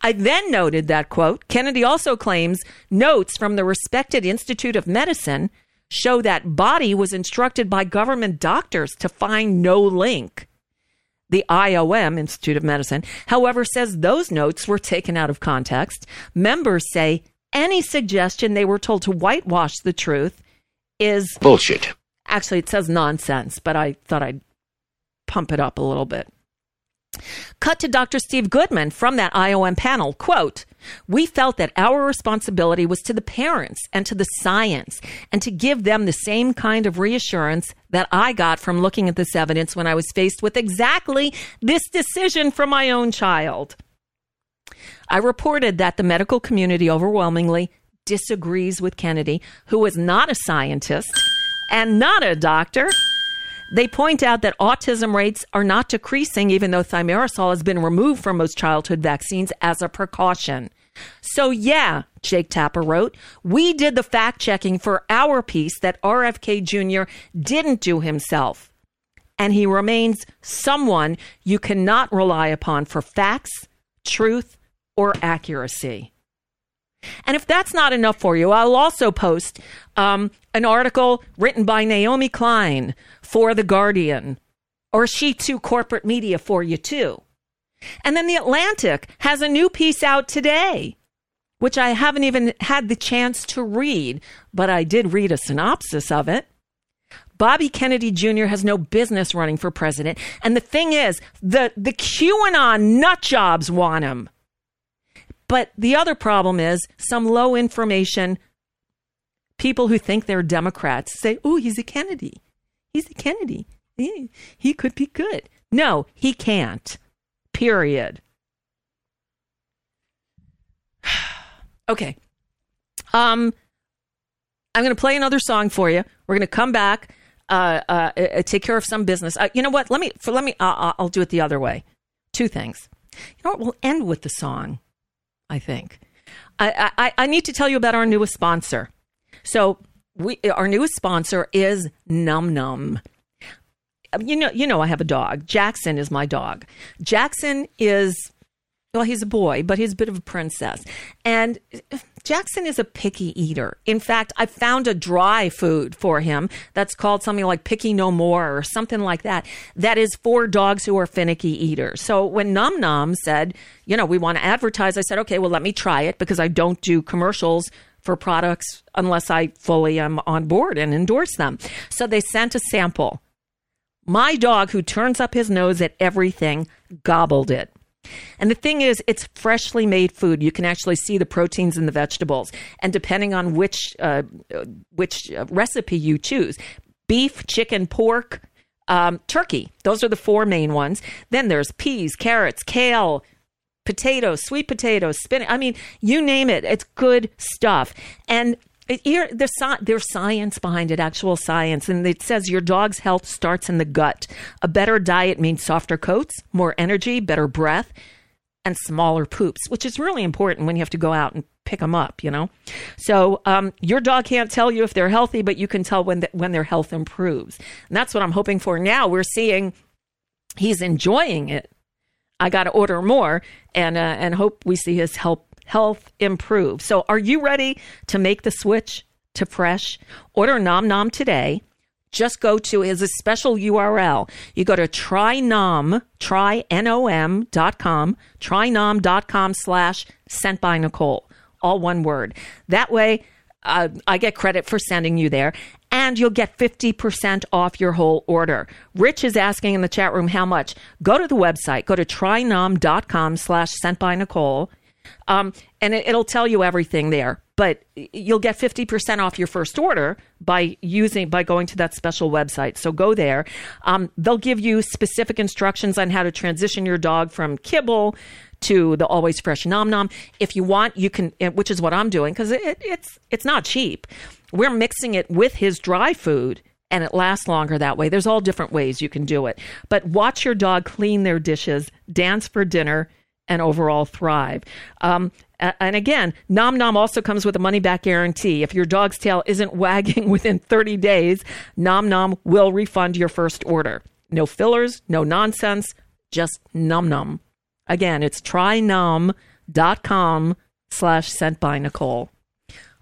I then noted that, quote, Kennedy also claims notes from the respected Institute of Medicine show that body was instructed by government doctors to find no link. The IOM, Institute of Medicine, however, says those notes were taken out of context. Members say any suggestion they were told to whitewash the truth is bullshit. Actually, it says nonsense, but I thought I'd pump it up a little bit. Cut to Dr. Steve Goodman from that IOM panel. Quote, we felt that our responsibility was to the parents and to the science and to give them the same kind of reassurance that I got from looking at this evidence when I was faced with exactly this decision for my own child. I reported that the medical community overwhelmingly disagrees with Kennedy, who is not a scientist and not a doctor. They point out that autism rates are not decreasing, even though thimerosal has been removed from most childhood vaccines as a precaution. So, yeah, Jake Tapper wrote, we did the fact checking for our piece that RFK Jr. didn't do himself. And he remains someone you cannot rely upon for facts, truth, or accuracy. And if that's not enough for you, I'll also post um, an article written by Naomi Klein for The Guardian, or She Too Corporate Media for you too. And then The Atlantic has a new piece out today, which I haven't even had the chance to read, but I did read a synopsis of it. Bobby Kennedy Jr. has no business running for president. And the thing is, the, the QAnon nut jobs want him. But the other problem is some low information people who think they're Democrats say, oh, he's a Kennedy. He's a Kennedy. He, he could be good. No, he can't. Period. [SIGHS] okay. Um, I'm going to play another song for you. We're going to come back, uh, uh, uh, take care of some business. Uh, you know what? Let me, for, let me, uh, I'll do it the other way. Two things. You know what? We'll end with the song. I think. I, I, I need to tell you about our newest sponsor. So we our newest sponsor is Nom Nom. Um, you know, you know, I have a dog. Jackson is my dog. Jackson is well, he's a boy, but he's a bit of a princess. And Jackson is a picky eater. In fact, I found a dry food for him that's called something like Picky No More or something like that. That is for dogs who are finicky eaters. So when Nom Nom said, you know, we want to advertise, I said, okay, well, let me try it because I don't do commercials for products unless I fully am on board and endorse them. So they sent a sample. My dog, who turns up his nose at everything, gobbled it. And the thing is, it's freshly made food. You can actually see the proteins in the vegetables, and depending on which uh, which recipe you choose, beef, chicken, pork, um, turkey. Those are the four main ones. Then there's peas, carrots, kale, potatoes, sweet potatoes, spinach. I mean, you name it. It's good stuff. And there's, there's science behind it, actual science. And it says your dog's health starts in the gut. A better diet means softer coats, more energy, better breath, and smaller poops, which is really important when you have to go out and pick them up, you know? So um, your dog can't tell you if they're healthy, but you can tell when, the, when their health improves. And that's what I'm hoping for now. We're seeing he's enjoying it. I got to order more and, uh, and hope we see his health health improve. So are you ready to make the switch to fresh? Order Nom Nom today. Just go to is a special URL. You go to trynom, try N-O-M dot com, trynom dot com slash sent by Nicole. All one word. That way, uh, I get credit for sending you there and you'll get 50% off your whole order. Rich is asking in the chat room how much. Go to the website, go to trynom.com slash sent by Nicole um, and it, it'll tell you everything there. but you'll get 50% off your first order by using by going to that special website. So go there. Um, they'll give you specific instructions on how to transition your dog from kibble to the always fresh nom nom. If you want you can eh, which is what i'm doing because it, it's it's not cheap. We're mixing it with his dry food and it lasts longer that way. There's all different ways you can do it. But watch your dog clean their dishes dance for dinner and overall thrive. Um, and again, Nom Nom also comes with a money back guarantee. If your dog's tail isn't [LAUGHS] wagging within 30 days, Nom Nom will refund your first order. No fillers, no nonsense, just Nom Nom. Again, it's trynom.com slash sent by Nicole.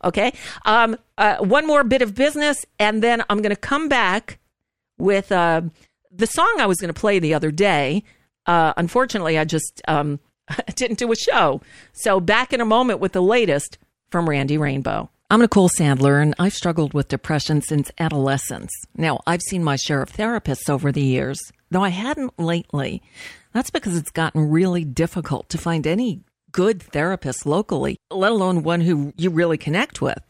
Okay. Um, uh, one more bit of business, and then I'm going to come back with uh, the song I was going to play the other day. Uh, unfortunately, I just um, [LAUGHS] didn't do a show. So back in a moment with the latest from Randy Rainbow. I'm Nicole Sandler, and I've struggled with depression since adolescence. Now, I've seen my share of therapists over the years, though I hadn't lately. That's because it's gotten really difficult to find any good therapist locally, let alone one who you really connect with.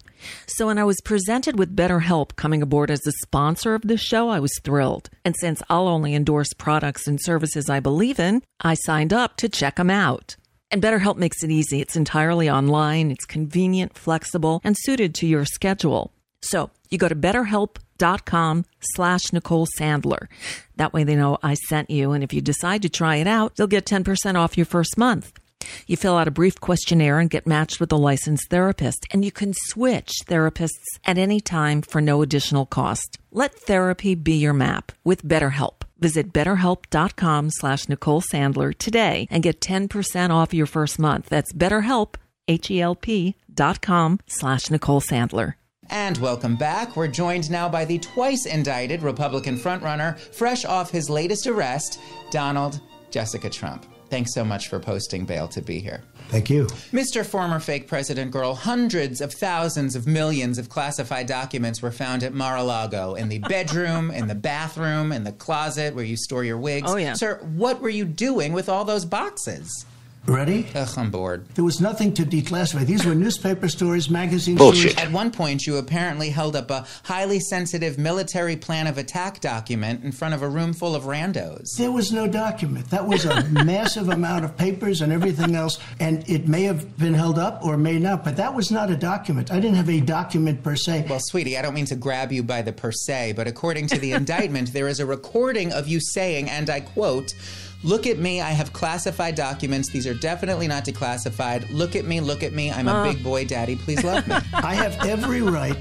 So when I was presented with BetterHelp coming aboard as the sponsor of this show, I was thrilled. And since I'll only endorse products and services I believe in, I signed up to check them out. And BetterHelp makes it easy. It's entirely online, it's convenient, flexible, and suited to your schedule. So you go to betterhelp.com slash Nicole Sandler. That way they know I sent you. And if you decide to try it out, you'll get 10% off your first month. You fill out a brief questionnaire and get matched with a licensed therapist, and you can switch therapists at any time for no additional cost. Let therapy be your map with BetterHelp. Visit betterhelp.com slash Nicole Sandler today and get 10% off your first month. That's betterhelp, H-E-L-P dot com slash Nicole Sandler. And welcome back. We're joined now by the twice indicted Republican frontrunner, fresh off his latest arrest, Donald Jessica Trump. Thanks so much for posting bail to be here. Thank you. Mr. Former Fake President Girl, hundreds of thousands of millions of classified documents were found at Mar a Lago in the bedroom, in the bathroom, in the closet where you store your wigs. Oh, yeah. Sir, what were you doing with all those boxes? Ready? Ugh, I'm bored. There was nothing to declassify. These were newspaper stories, magazine Bullshit. stories. At one point, you apparently held up a highly sensitive military plan of attack document in front of a room full of randos. There was no document. That was a [LAUGHS] massive amount of papers and everything else, and it may have been held up or may not, but that was not a document. I didn't have a document per se. Well, sweetie, I don't mean to grab you by the per se, but according to the [LAUGHS] indictment, there is a recording of you saying, and I quote, Look at me, I have classified documents. These are definitely not declassified. Look at me, look at me. I'm a Uh. big boy, daddy. Please love me. [LAUGHS] I have every right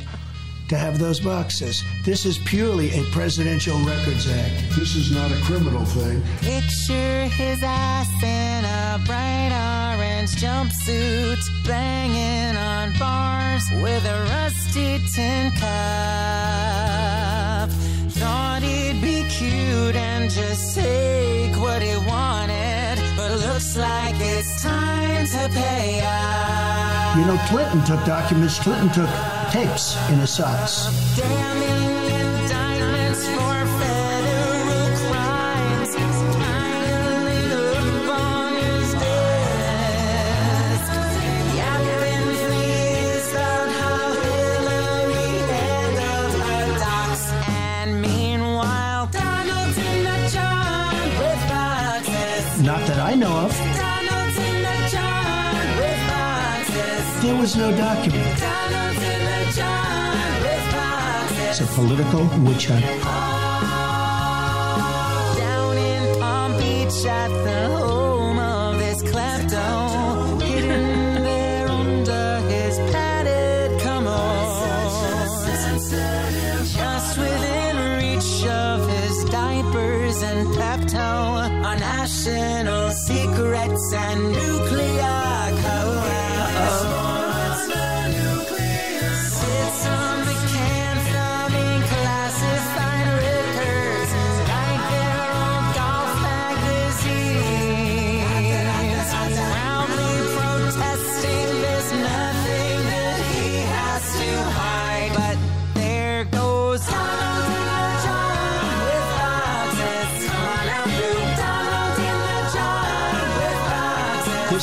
to have those boxes. This is purely a Presidential Records Act. This is not a criminal thing. Picture his ass in a bright orange jumpsuit, banging on bars with a rusty tin cup. Thought he'd be cute and just take what he wanted, but looks like it's time to pay up. You know, Clinton took documents, Clinton took tapes in his socks. Damning indictments for federal crimes piling up on his desk. Yapping for years about how Hillary handled her docs. And meanwhile, Donald's in the jar with boxes. Not that I know of. Donald's in the jar with boxes. There was no document. It's a political witch hunt. Down in Palm Beach at the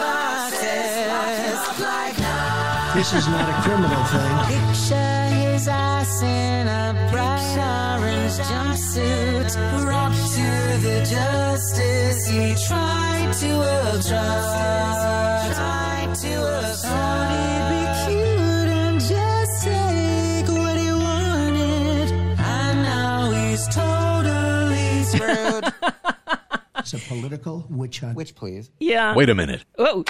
boxes. Like This is not a criminal thing. Picture his ass in a bright orange jumpsuit. Rock to the justice he tried to obstruct. Tried to obstruct. Totally screwed. [LAUGHS] It's a political witch hunt. Which, please? Yeah. Wait a minute. Oh,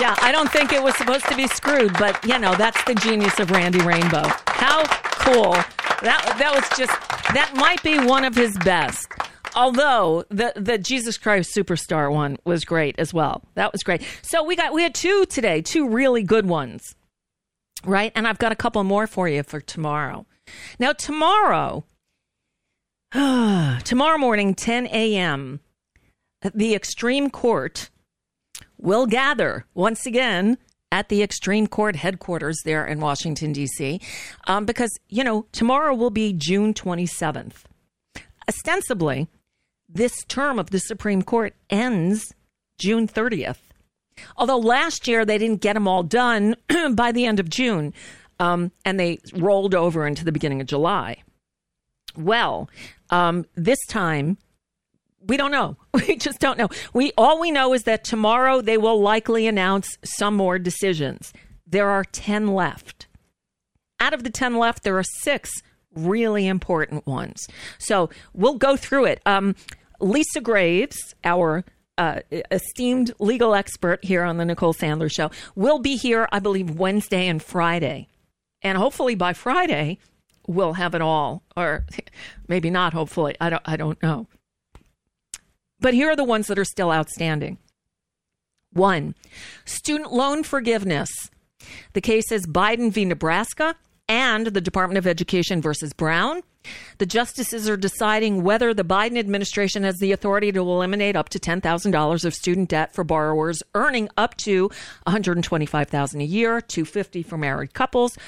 yeah. I don't think it was supposed to be screwed, but you know that's the genius of Randy Rainbow. How cool! That that was just that might be one of his best. Although the the Jesus Christ Superstar one was great as well. That was great. So we got we had two today, two really good ones, right? And I've got a couple more for you for tomorrow. Now tomorrow, [SIGHS] tomorrow morning, 10 a.m. The Extreme Court will gather once again at the Extreme Court headquarters there in Washington, D.C., um, because, you know, tomorrow will be June 27th. Ostensibly, this term of the Supreme Court ends June 30th. Although last year they didn't get them all done [CLEARS THROAT] by the end of June, um, and they rolled over into the beginning of July. Well, um, this time we don't know. [LAUGHS] We just don't know. We all we know is that tomorrow they will likely announce some more decisions. There are 10 left. Out of the 10 left, there are 6 really important ones. So, we'll go through it. Um, Lisa Graves, our uh, esteemed legal expert here on the Nicole Sandler show, will be here I believe Wednesday and Friday. And hopefully by Friday we'll have it all or maybe not hopefully. I don't I don't know. But here are the ones that are still outstanding. One, student loan forgiveness. The case is Biden v. Nebraska and the Department of Education versus Brown. The justices are deciding whether the Biden administration has the authority to eliminate up to $10,000 of student debt for borrowers earning up to $125,000 a year, 250 for married couples.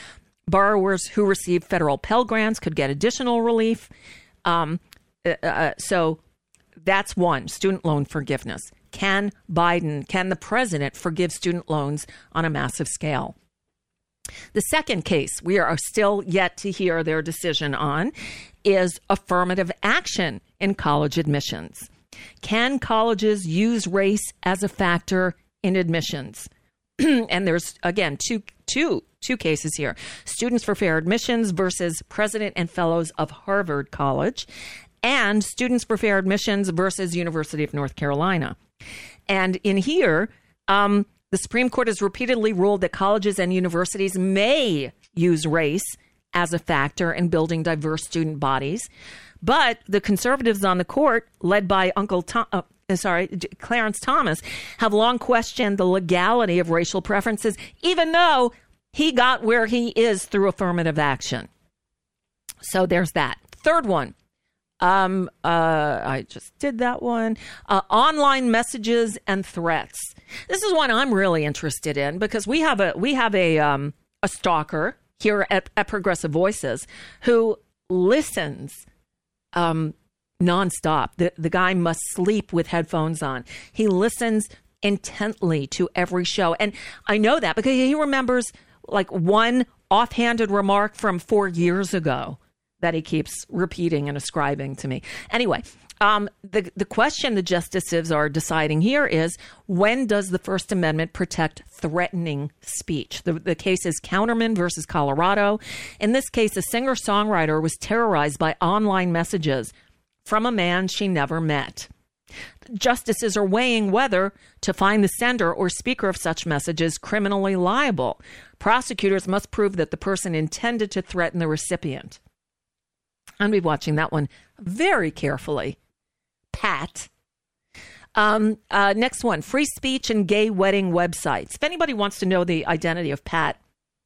Borrowers who receive federal Pell Grants could get additional relief. Um, uh, uh, so that's one student loan forgiveness. Can Biden, can the president forgive student loans on a massive scale? The second case we are still yet to hear their decision on is affirmative action in college admissions. Can colleges use race as a factor in admissions? [CLEARS THROAT] and there's again two two two cases here. Students for Fair Admissions versus President and Fellows of Harvard College and Students for Fair Admissions versus University of North Carolina. And in here, um, the Supreme Court has repeatedly ruled that colleges and universities may use race as a factor in building diverse student bodies. But the conservatives on the court, led by Uncle Tom, uh, sorry, Clarence Thomas, have long questioned the legality of racial preferences, even though he got where he is through affirmative action. So there's that. Third one. Um, uh, I just did that one. Uh, online messages and threats. This is one I'm really interested in because we have a we have a um, a stalker here at, at Progressive Voices who listens um, nonstop. The the guy must sleep with headphones on. He listens intently to every show, and I know that because he remembers like one offhanded remark from four years ago that he keeps repeating and ascribing to me. Anyway, um, the the question the justices are deciding here is when does the First Amendment protect threatening speech? The, the case is Counterman versus Colorado. In this case, a singer songwriter was terrorized by online messages from a man she never met. Justices are weighing whether to find the sender or speaker of such messages criminally liable. Prosecutors must prove that the person intended to threaten the recipient. I'll be watching that one very carefully. Pat. Um, uh, next one free speech and gay wedding websites. If anybody wants to know the identity of Pat,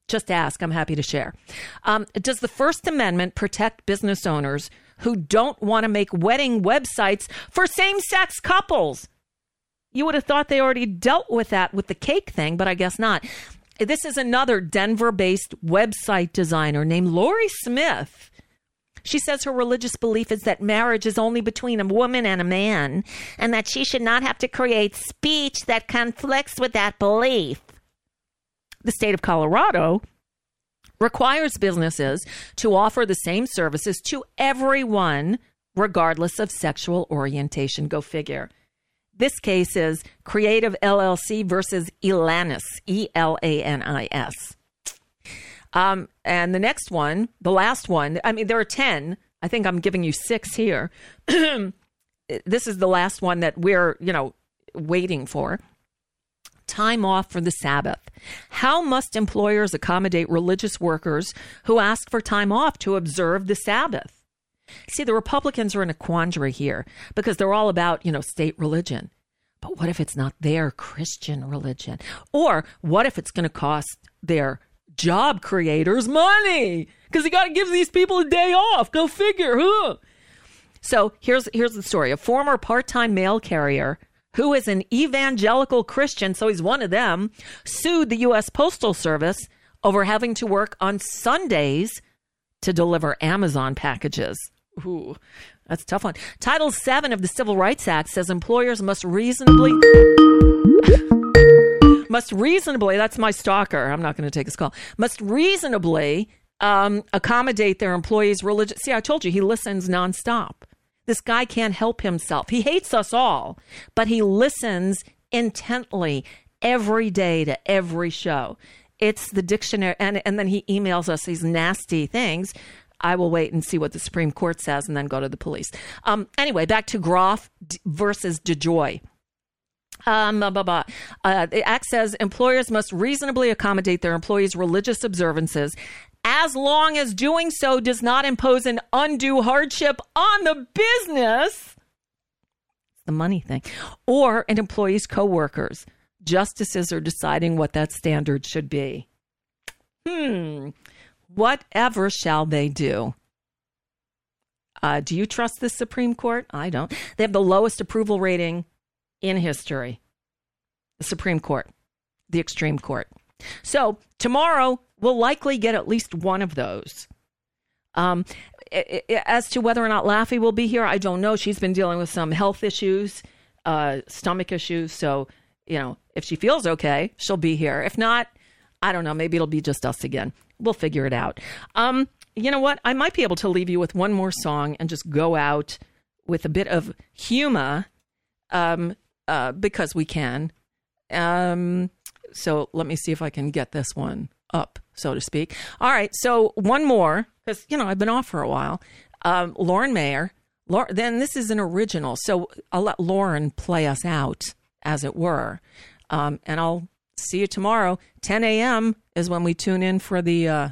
just ask. I'm happy to share. Um, does the First Amendment protect business owners who don't want to make wedding websites for same sex couples. You would have thought they already dealt with that with the cake thing, but I guess not. This is another Denver based website designer named Lorie Smith. She says her religious belief is that marriage is only between a woman and a man, and that she should not have to create speech that conflicts with that belief. The state of Colorado requires businesses to offer the same services to everyone, regardless of sexual orientation. Go figure. This case is Creative LLC versus Elanis, E L A N I S. Um, and the next one, the last one, I mean, there are 10. I think I'm giving you six here. [CLEARS THROAT] this is the last one that we're, you know, waiting for. Time off for the Sabbath. How must employers accommodate religious workers who ask for time off to observe the Sabbath? See, the Republicans are in a quandary here because they're all about, you know, state religion. But what if it's not their Christian religion? Or what if it's going to cost their job creators money? Because you got to give these people a day off. Go figure, huh? So here's here's the story. A former part-time mail carrier who is an evangelical Christian, so he's one of them, sued the US Postal Service over having to work on Sundays to deliver Amazon packages. Ooh, that's a tough one. Title 7 of the Civil Rights Act says employers must reasonably must reasonably that's my stalker. I'm not going to take his call. Must reasonably um, accommodate their employees' religious. See, I told you he listens nonstop. This guy can't help himself. He hates us all, but he listens intently every day to every show. It's the dictionary, and, and then he emails us these nasty things. I will wait and see what the Supreme Court says and then go to the police. Um, anyway, back to Groff versus DeJoy. Um, blah, blah, blah. Uh, the Act says employers must reasonably accommodate their employees' religious observances as long as doing so does not impose an undue hardship on the business. The money thing. Or an employee's coworkers. Justices are deciding what that standard should be. Hmm. Whatever shall they do? Uh, do you trust the Supreme Court? I don't. They have the lowest approval rating in history. The Supreme Court, the extreme court. So tomorrow we'll likely get at least one of those. Um, as to whether or not Laffy will be here, I don't know. She's been dealing with some health issues, uh, stomach issues. So, you know, if she feels okay, she'll be here. If not, I don't know. Maybe it'll be just us again. We'll figure it out. Um, you know what? I might be able to leave you with one more song and just go out with a bit of humor um, uh, because we can. Um, so let me see if I can get this one up, so to speak. All right, so one more because you know I've been off for a while. Um, Lauren Mayer. Lauren, then this is an original, so I'll let Lauren play us out, as it were, um, and I'll see you tomorrow. 10 a.m. is when we tune in for the uh,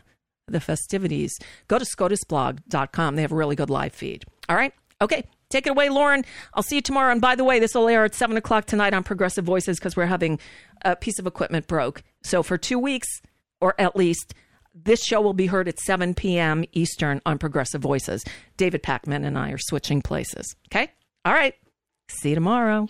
the festivities. Go to scotusblog.com. They have a really good live feed. All right, okay. Take it away, Lauren. I'll see you tomorrow. And by the way, this will air at 7 o'clock tonight on Progressive Voices because we're having a piece of equipment broke. So for two weeks, or at least, this show will be heard at 7 p.m. Eastern on Progressive Voices. David Pakman and I are switching places. Okay? All right. See you tomorrow.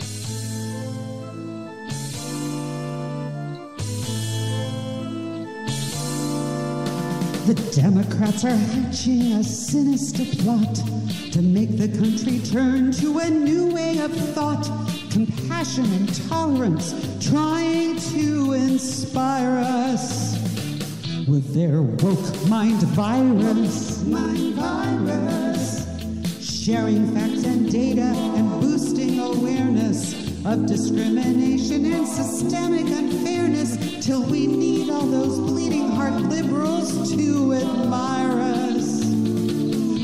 The Democrats are hatching a sinister plot to make the country turn to a new way of thought, compassion and tolerance, trying to inspire us with their woke mind virus. Mind virus. Sharing facts and data and boosting awareness of discrimination and systemic unfairness till we need all those bleeding heart liberals to admire us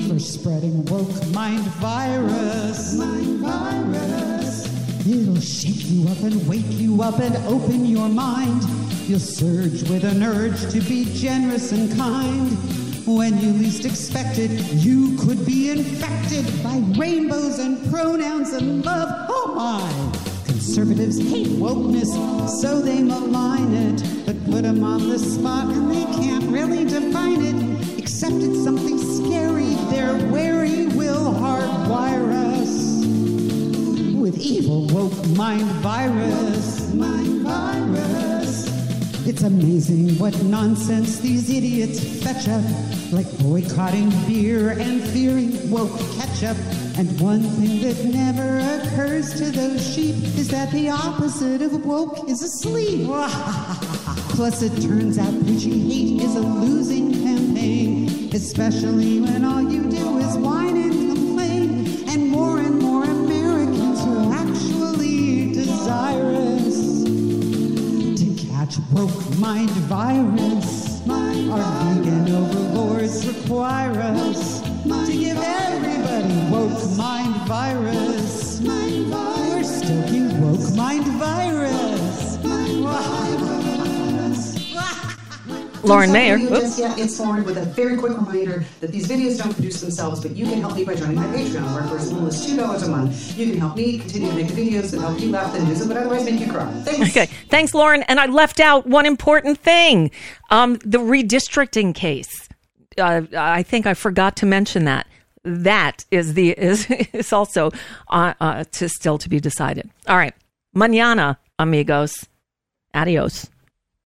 for spreading woke mind virus. Mind virus. It'll shake you up and wake you up and open your mind. You surge with an urge to be generous and kind. When you least expect it, you could be infected by rainbows and pronouns and love. Oh my! Conservatives hate wokeness, so they malign it. But put them on the spot and they can't really define it. Except it's something scary, their wary will hardwire us. With evil woke mind virus, mind virus. It's amazing what nonsense these idiots fetch up, like boycotting beer and fearing woke ketchup. And one thing that never occurs to those sheep is that the opposite of woke is asleep. [LAUGHS] Plus, it turns out preaching hate is a losing campaign, especially when all you do is whine woke mind virus. Our vegan overlords require us to give everybody woke mind virus. We're stoking woke mind virus. Lauren Mayer. Oops. Yeah, it's Lauren with a very quick reminder that these videos don't produce themselves, but you can help me by joining my Patreon, where for as little as $2 a month, you can help me continue to make the videos that help you laugh the news, but otherwise make you cry. Thanks. Okay. Thanks, Lauren. And I left out one important thing um, the redistricting case. Uh, I think I forgot to mention that. That is the [LAUGHS] is is also uh, uh, to still to be decided. All right, mañana, amigos. Adios.